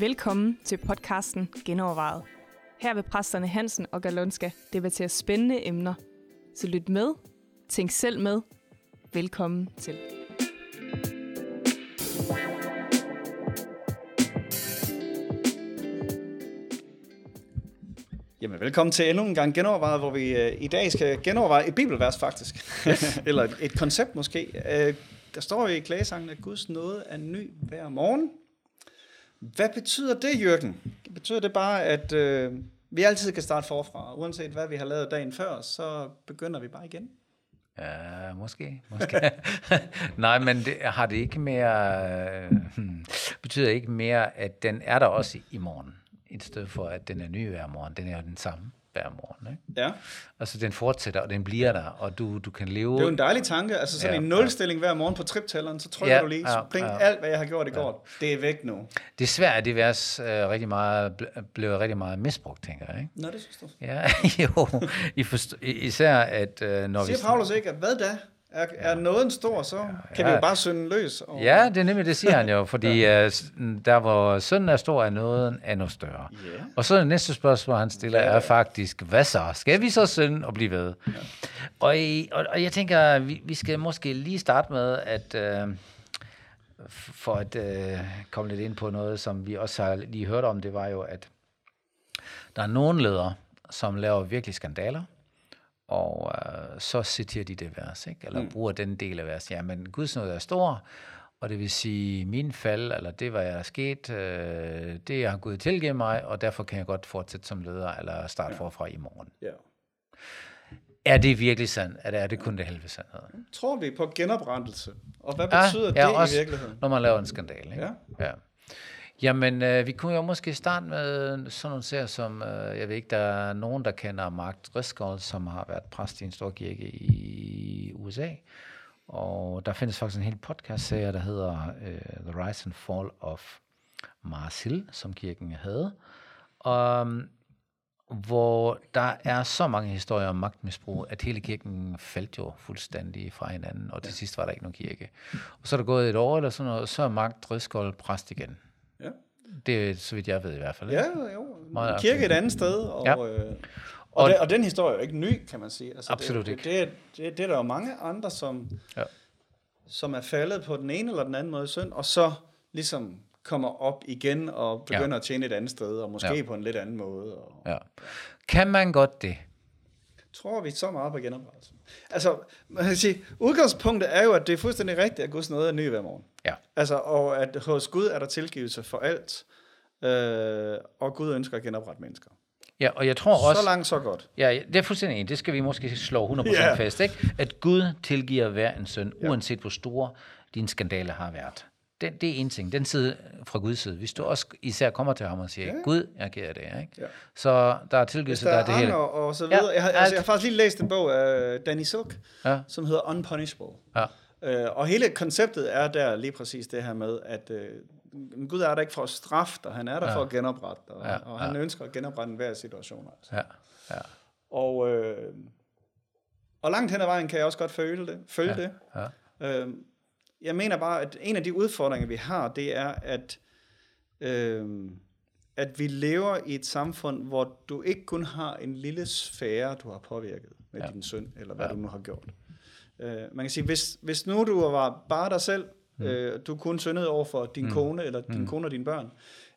Velkommen til podcasten Genovervejet. Her vil præsterne Hansen og Galonska debattere spændende emner. Så lyt med, tænk selv med. Velkommen til. Jamen, velkommen til endnu en gang genovervejet, hvor vi øh, i dag skal genoverveje et bibelvers faktisk. Eller et, et koncept måske. Øh, der står jo i klagesangen, at Guds nåde er ny hver morgen. Hvad betyder det, Jørgen? Betyder det bare, at øh, vi altid kan starte forfra? Uanset hvad vi har lavet dagen før, så begynder vi bare igen? Ja, måske. måske. Nej, men det, har det ikke mere... Øh, hmm, betyder ikke mere, at den er der også i, i morgen, i stedet for, at den er ny hver morgen. Den er den samme hver morgen. Ikke? Ja. Altså, den fortsætter, og den bliver der, og du, du kan leve... Det er jo en dejlig tanke. Altså sådan Ja, en nulstilling hver morgen på triptælleren, så trykker Ja, du lige, ja, så pling, ja. alt hvad jeg har gjort i går, det er væk nu. Desværre er det vers øh, rigtig meget, ble- blevet rigtig meget misbrugt, tænker jeg. Ikke? Nå, det synes du. Ja, jo. I forst- især, at øh, når vi... Siger Paulus ikke, at hvad da? Er, er nåden stor, så kan vi ja. jo bare synde løs. Og, Ja, det er nemlig, det siger han jo, fordi ja. uh, der hvor synden er stor, er nåden endnu større. Ja. Og så det næste spørgsmål, han stiller, er faktisk, hvad så? Skal vi så synde og blive ved? Ja. Og, i, og, og jeg tænker, vi, vi skal måske lige starte med, at uh, for at uh, komme lidt ind på noget, som vi også har lige hørt om, det var jo, at der er nogle ledere, som laver virkelig skandaler, og øh, så citerer de det vers, ikke? eller mm. bruger den del af vers. Ja, men Guds nåde er stor, og det vil sige, min fald, eller det, hvad der er sket, øh, det har Gud tilgivet mig, og derfor kan jeg godt fortsætte som leder, eller starte ja. forfra i morgen. ja. Er det virkelig sandt, eller er det kun det halve sandhed? Tror vi på genoprettelse? Og hvad Ja, betyder ja, det også i virkeligheden? Når man laver en skandal, ikke? Ja. ja. Jamen, øh, vi kunne jo måske starte med sådan nogle serier som, øh, jeg ved ikke, der er nogen, der kender Mark Driscoll, som har været præst i en stor kirke i USA. Og der findes faktisk en hel podcast-serie, der hedder øh, The Rise and Fall of Mars Hill, som kirken havde. Og, um, hvor der er så mange historier om magtmisbrug, at hele kirken faldt jo fuldstændig fra hinanden, og til sidst var der ikke nogen kirke. Og så er der gået et år eller sådan noget, så er Mark Driscoll præst igen. Det er så vidt jeg ved i hvert fald. ja jo. Meget kirke et andet sted. Og, Ja. øh, og, Og- den, og den historie er jo ikke ny, kan man sige. Altså, Absolut det, ikke. Det, det, det, det er der jo mange andre, som, Ja. som er faldet på den ene eller den anden måde i synd, og så ligesom kommer op igen og begynder Ja. at tjene et andet sted, og måske ja. på en lidt anden måde. Og, Ja. Kan man godt det? Tror vi så meget på genoprettelse? Altså, man kan sige, udgangspunktet er jo, at det er fuldstændig rigtigt, at Guds nåde er ny hver morgen. Ja. Altså, og at hos Gud er der tilgivelse for alt, øh, og Gud ønsker at genoprette mennesker. Ja, og jeg tror også... Så langt, så godt. Ja, det er fuldstændig enig. Det skal vi måske slå 100% Ja. fast, ikke? At Gud tilgiver hver en søn, Ja. uanset hvor store dine skandaler har været. Det, det er en ting. Den side fra Guds side. Hvis du også især kommer til ham og siger, Ja. Gud, jeg er ked af det, ikke? Ja. Så der er tilgivelse, der der er det hele. og så Ja, videre. Jeg har, altså, alt. jeg har faktisk lige læst en bog af Danny Silk, Ja, som hedder Unpunishable. ja, Øh, og hele konceptet er der lige præcis det her med, at øh, Gud er der ikke for at straffe dig, han er der Ja. ja. for at genoprette dig, og, Ja, ja. og han ja. ønsker at genoprette enhver situation. Altså. ja, ja, Og, øh, og langt hen ad vejen kan jeg også godt føle det. Følge Ja, det. ja. Øh, jeg mener bare, at en af de udfordringer, vi har, det er, at, øh, at vi lever i et samfund, hvor du ikke kun har en lille sfære, du har påvirket med Ja. din søn, eller hvad ja. du nu har gjort. Øh, man kan sige, hvis, hvis nu du var bare dig selv, mm. øh, du kun syndede over for din mm. kone, eller din mm. kone og dine børn,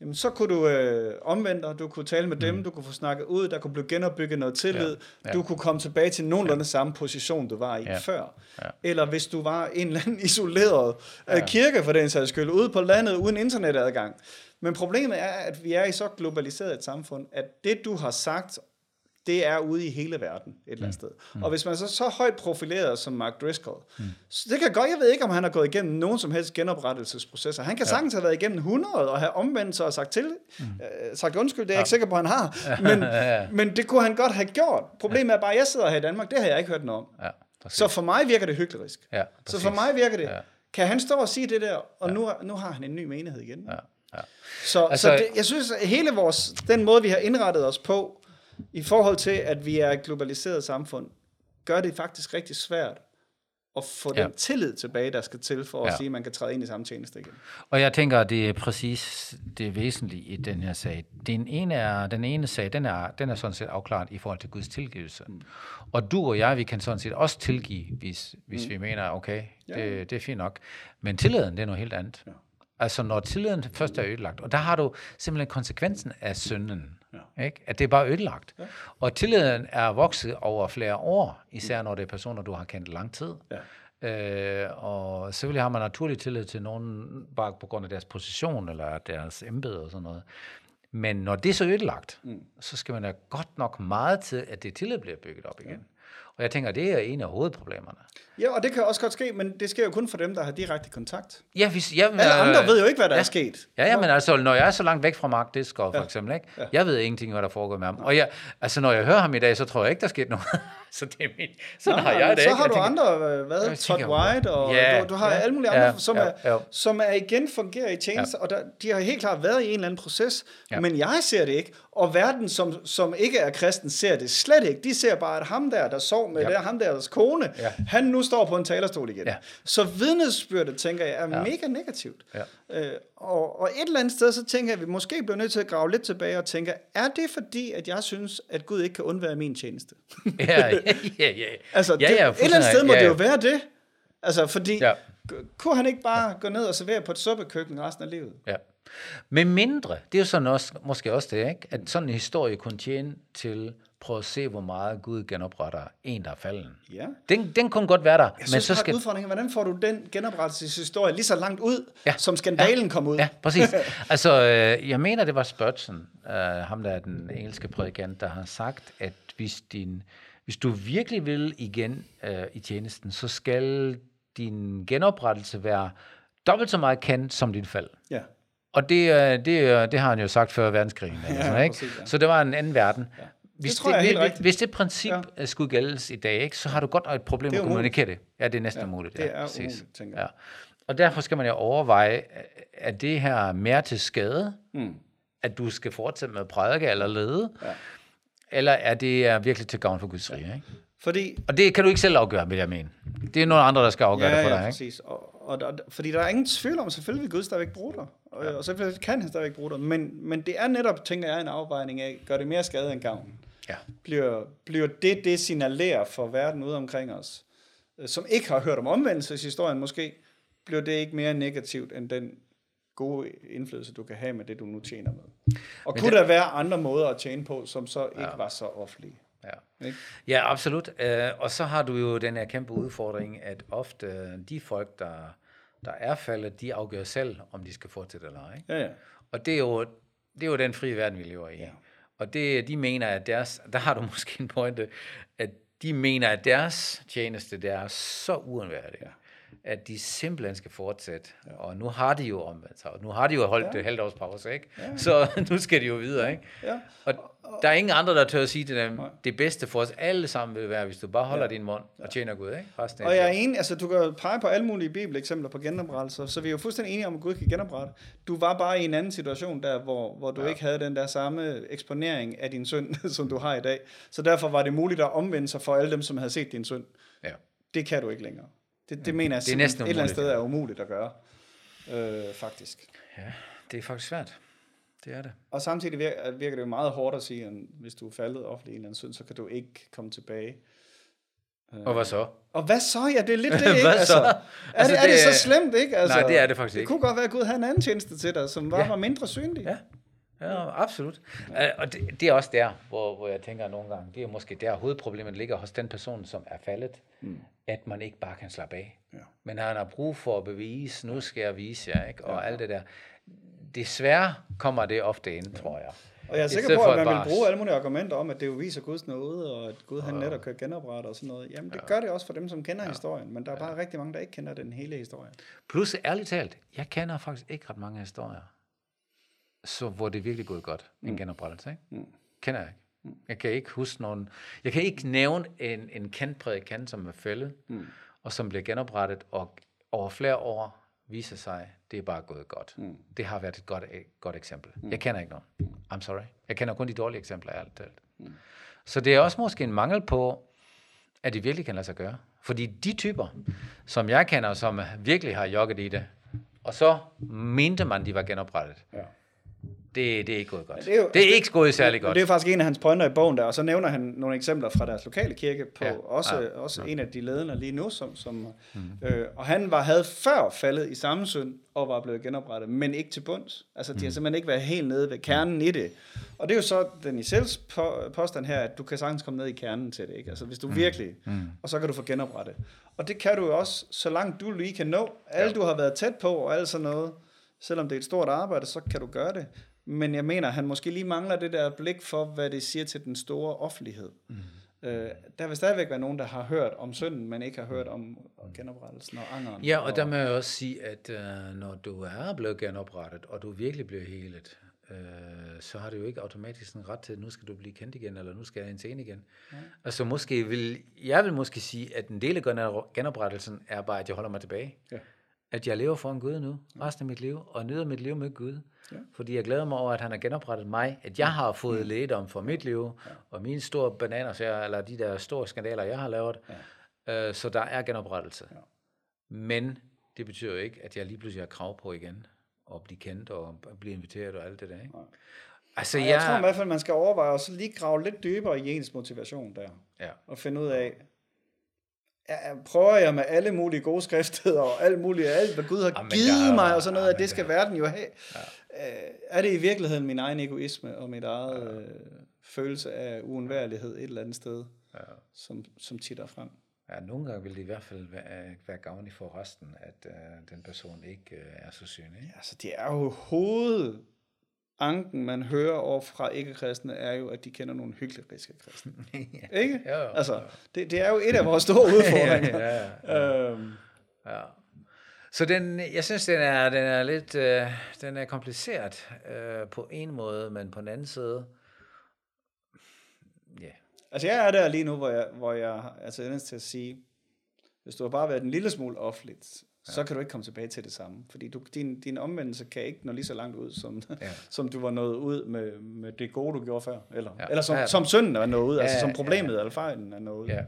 jamen, så kunne du øh, omvende dig, du kunne tale med dem, du kunne få snakket ud, der kunne blive genopbygget noget tillid, Ja. ja. Du kunne komme tilbage til nogenlunde ja. samme position, du var i Ja. før. Ja. Eller hvis du var en eller anden isoleret Ja. ja. kirke for den sags skyld, ude på landet uden internetadgang. Men problemet er, at vi er i så globaliseret et samfund, at det du har sagt, det er ude i hele verden et eller andet sted. Mm. Og hvis man så så højt profileret som Mark Driscoll, mm. så det kan godt, jeg ved ikke, om han har gået igennem nogen som helst genoprettelsesprocesser. Han kan ja. sagtens have været igennem 100 og have omvendt sig og sagt til, mm. øh, sagt undskyld, det er jeg ikke sikker på, han har. Men, Ja. men det kunne han godt have gjort. Problemet er bare, at jeg sidder her i Danmark, det har jeg ikke hørt noget om. ja. præcis. Så for mig virker det hyklerisk. ja, Så for mig virker det, Ja. ja. kan han stå og sige det der, og ja. nu, nu har han en ny menighed igen. Ja, ja. Så, altså, så det, jeg synes, at hele vores, den måde, vi har indrettet os på, i forhold til, at vi er et globaliseret samfund, gør det faktisk rigtig svært at få Ja. den tillid tilbage, der skal til for at Ja. sige, at man kan træde ind i samme tjeneste igen. Og jeg tænker, det er præcis det væsentlige i den her sag. Den ene, er, den ene sag, den er, den er sådan set afklaret i forhold til Guds tilgivelse. Mm. Og du og jeg, vi kan sådan set også tilgive, hvis, hvis mm. vi mener, okay, Ja. det, det er fint nok. Men tilliden, det er noget helt andet. Ja. Altså når tilliden først er ødelagt, og der har du simpelthen konsekvensen af synden. Ja. Ikke? At det er bare ødelagt. Ja. Og tilliden er vokset over flere år, især når det er personer, du har kendt lang tid. Ja. Øh, og selvfølgelig har man naturlig tillid til nogen, bare på grund af deres position eller deres embede og sådan noget. Men når det er så ødelagt, mm. så skal man have godt nok meget til, at det tillid bliver bygget op igen. Og jeg tænker, det er en af hovedproblemerne. Ja, og det kan også godt ske, men det sker jo kun for dem, der har direkte kontakt. Ja, hvis, ja, Alle andre ved jo ikke, hvad der ja. er sket. Ja, ja, men altså, når jeg er så langt væk fra Mark Discover, for eksempel, ikke? Ja. jeg ved ingenting, hvad der foregår med ham. Og jeg, altså, når jeg hører ham i dag, så tror jeg ikke, der skete noget. så det er min, sådan Nå, har jeg det så ikke. har Jeg du tænker, andre, hvad, Todd White, og ja, du, du har ja, alle mulige andre, som, ja, er, ja. som er igen fungerer i tjeneste, og der, de har helt klart været i en eller anden proces, Ja. men jeg ser det ikke, og verden, som, som ikke er kristen, ser det slet ikke. De ser bare, at ham der, der sov med Ja. der, ham deres kone, Ja. han nu står på en talerstol igen. Ja. Så vidnesbyrdet, tænker jeg, er Ja. mega negativt. Ja. Øh, og, og et eller andet sted, så tænker jeg, at vi måske bliver nødt til at grave lidt tilbage og tænke, er det fordi, at jeg synes, at Gud ikke kan undvære min tjeneste? ja, ja, ja, ja. Altså, ja, det, ja, et eller andet sted må ja, det ja. jo være det. Altså, fordi Ja. ja. kunne han ikke bare gå ned og servere på et suppekøkken resten af livet? Ja. Men mindre, det er jo sådan også, måske også det, ikke? at sådan en historie kunne tjene til, prøv at se, hvor meget Gud genopretter en, der er falden. Ja. Den, den kunne godt være der, Jeg men synes, så skal... udfordringen, hvordan får du den genoprettelseshistorie lige så langt ud, Ja. ja. som skandalen kom ud? Ja, præcis. Altså, øh, jeg mener, det var Spurgeon, øh, ham der er den engelske prædikant, der har sagt, at hvis, din, hvis du virkelig vil igen øh, i tjenesten, så skal din genoprettelse være dobbelt så meget kendt som dit fald. ja. Og det, øh, det, øh, det har han jo sagt før verdenskrigen. Eller Ja, sådan, ikke? præcis, ja. Så det var en anden verden. Ja. Hvis, jeg er helt hvis, det princip ja. skulle gældes i dag, ikke, så har du godt nok et problem Det med at kommunikere det. Ja, det er næsten Ja, umuligt. det ja, er præcis. umuligt, tænker jeg. Ja. Og derfor skal man jo overveje, er det her mere til skade, Mm. at du skal fortsætte med at prædike eller lede, Ja. Eller er det er virkelig til gavn for Guds rige? Ikke? Fordi, Og det kan du ikke selv afgøre, vil jeg mene. Det er nogle andre, der skal afgøre ja, det for ja, dig. Ikke? præcis. Og, og, og, fordi der er ingen tvivl om, selvfølgelig vil Gud stadigvæk bruge dig. Og, ja. og selvfølgelig kan han stadigvæk bruge dig. Men, men det er netop, tænker jeg, en afvejning af, gør det mere skade end gavn? Ja. bliver, bliver det, det signalerer for verden ude omkring os, øh, som ikke har hørt om omvendelseshistorien måske, bliver det ikke mere negativt end den gode indflydelse, du kan have med det, du nu tjener med. Og Men kunne det- der være andre måder at tjene på, som så ikke Ja. var så offentlige? Ja. Ikke? Ja, absolut. Øh, og så har du jo den her kæmpe udfordring, at ofte øh, de folk, der, der er faldet, de afgør selv, om de skal fortsætte eller ej. Ja, ja. Og det er jo, det er jo den frie verden, vi lever i. Ja. Og det, de mener, at deres, der har du måske en pointe, at de mener, at deres tjeneste, det er så uundværligt, ja. At de simpelthen skal fortsætte. Ja. Og nu har de jo omvendt sig, og nu har de jo holdt ja. det halvt års pause, ikke? Ja. Så nu skal de jo videre, ikke? Ja. Og der er ingen andre, der tør at sige til dem, det bedste for os alle sammen vil være, hvis du bare holder ja. Din mund og tjener Gud, ikke? Resten Og jeg er enig, altså du kan pege på alle mulige bibeleksempler på genoprettelser, så vi er jo fuldstændig enige om, at Gud kan genoprette. Du var bare i en anden situation der, hvor, hvor du ja. ikke havde den der samme eksponering af din synd, som du har i dag. Så derfor var det muligt at omvende sig for alle dem, som havde set din synd. Ja. Det kan du ikke længere. Det, det mener jeg Det er næsten et eller andet sted er umuligt at gøre, øh, faktisk. ja, det er faktisk svært. Det er det. Og samtidig virker, virker det jo meget hårdt at sige, at hvis du er faldet offentligt i en eller anden synd, så kan du ikke komme tilbage. Og hvad så? Og hvad så? Ja, det er lidt det, ikke? Hvad så? Altså, er, Altså, det, er det det så slemt, ikke? Altså, Nej, det er det faktisk det ikke. kunne godt være, at Gud havde en anden tjeneste til dig, som var, Ja. ja. var mindre synlig. Ja, ja absolut. Ja. Og det, det er også der, hvor, hvor jeg tænker nogle gange, det er måske der hovedproblemet ligger hos den person, som er faldet, mm. At man ikke bare kan slappe af. Ja. Men han har brug for at bevise, nu skal jeg vise jer, ikke? og ja. alt det der. Desværre kommer det ofte ind, tror jeg. Og jeg er sikker på, at man bare- vil bruge alle mulige argumenter om, at det jo viser Guds nåde, og at Gud han netop kan genoprette og sådan noget. Jamen, det gør det også for dem, som kender historien, men der er bare rigtig mange, der ikke kender den hele historie. Plus, ærligt talt, jeg kender faktisk ikke ret mange historier, så hvor det virkelig gået godt, en genoprettelse. Ikke? Mm. Kender jeg ikke. Jeg kan ikke huske nogen, jeg kan ikke nævne en, en kendt prædikant, som er fældet, Mm. og som bliver genoprettet, og over flere år viser sig, det er bare gået godt. Mm. Det har været et godt, et godt eksempel. Mm. Jeg kender ikke nogen. I'm sorry. Jeg kender kun de dårlige eksempler, ærligt talt. Mm. Så det er også måske en mangel på, at det virkelig kan lade sig gøre. Fordi de typer, som jeg kender, som virkelig har jogget i det, og så mente man, de var genoprettet. Ja. Det, det er ikke gået godt. det er jo- det er ikke gået særlig godt. Det er faktisk en af hans pointer i bogen der, og så nævner han nogle eksempler fra deres lokale kirke på Ja. ja. også, Ja. ja. også en af de ledende lige nu, som, som mm. øh, og han var havde før faldet i samme synd og var blevet genoprettet, men ikke til bunds. Altså de har simpelthen ikke været helt nede ved kernen i det. Og det er jo så den i selv påstand her, at du kan sagtens komme ned i kernen til det, ikke? Altså hvis du virkelig, mm. og så kan du få genoprettet. Og det kan du jo også, så langt du lige kan nå. Alt du har været tæt på og alt sådan noget, selvom det er et stort arbejde, så kan du gøre det. Men jeg mener, han måske lige mangler det der blik for, hvad det siger til den store offentlighed. Mm. Øh, der vil stadigvæk være nogen, der har hørt om synden, men ikke har hørt om genoprettelsen og angeren. Ja, og der må jeg også sige, at øh, når du er blevet genoprettet, og du virkelig bliver helet, øh, så har du jo ikke automatisk en ret til, at nu skal du blive kendt igen, eller nu skal jeg ind til en igen. Ja. Altså måske vil, jeg vil måske sige, at en del af genoprettelsen er bare, at jeg holder mig tilbage. Ja. At jeg lever for en Gud nu, resten af mit liv, og nyder mit liv med Gud. Ja. Fordi jeg glæder mig over, at han har genoprettet mig, at jeg har fået lægedom for mit liv, og mine store bananer, eller de der store skandaler, jeg har lavet. Ja. Øh, så der er genoprettelse. Ja. Men det betyder jo ikke, at jeg lige pludselig har krav på igen, og blive kendt og blive inviteret og alt det der. Ikke? Nej. Altså, Og jeg, jeg tror i hvert fald, man skal overveje at så lige grave lidt dybere i ens motivation der. ja. Og finde ud af, ja, prøver jeg med alle mulige gode skrifter og alt muligt, alt hvad Gud har Jamen, givet mig og sådan noget, jamen, at det skal verden jo have. Ja. Er det i virkeligheden min egen egoisme og mit eget øh, følelse af uundværlighed et eller andet sted, Ja. som, som titter frem? ja, nogle gange vil det i hvert fald være, være gavnligt for resten, at øh, den person ikke øh, er så synlig. Altså, det er jo hovedanken, man hører over fra ikke-kristne, er jo, at de kender nogle hykleriske kristne. Ikke? Ja, jo. Altså, det, det er jo et af vores store udfordringer. ja, ja. øhm, Ja. Så den, jeg synes, den er, den er lidt øh, den er kompliceret øh, på en måde, men på den anden side, ja, Altså jeg er der lige nu, hvor jeg, hvor jeg altså tendens til at sige, hvis du har bare været en lille smule offentligt, ja. så kan du ikke komme tilbage til det samme. Fordi du, din, din omvendelse kan ikke nå lige så langt ud, som, ja. Ja. som du var nået ud med, med det gode, du gjorde før. Eller, ja. Ja. eller som, Ja. som synden er nået ud, ja, altså Ja, som ja, problemet eller fejlen er nået ud. ja.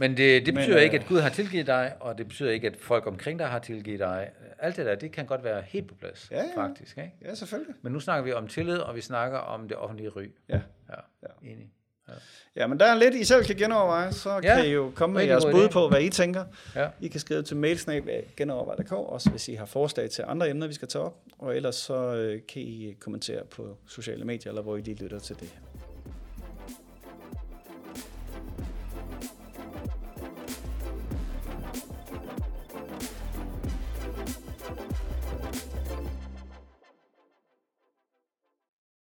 Men det, det Men, betyder ikke, øh, at Gud har tilgivet dig, og det betyder ikke, at folk omkring dig har tilgivet dig. Alt det der, det kan godt være helt på plads, Ja, ja. faktisk. Ikke? ja selvfølgelig. Men nu snakker vi om tillid, og vi snakker om det offentlige ry. Ja. Ja, Ja. enig. Ja, men der er lidt, I selv kan genoverveje, så ja, Ja, kan I jo komme med jeres bud på, hvad I tænker. Ja. I kan skrive til mailsnab.genovervej.dk, også hvis I har forslag til andre emner, vi skal tage op. Og ellers så øh, kan I kommentere på sociale medier, eller hvor I lige lytter til det.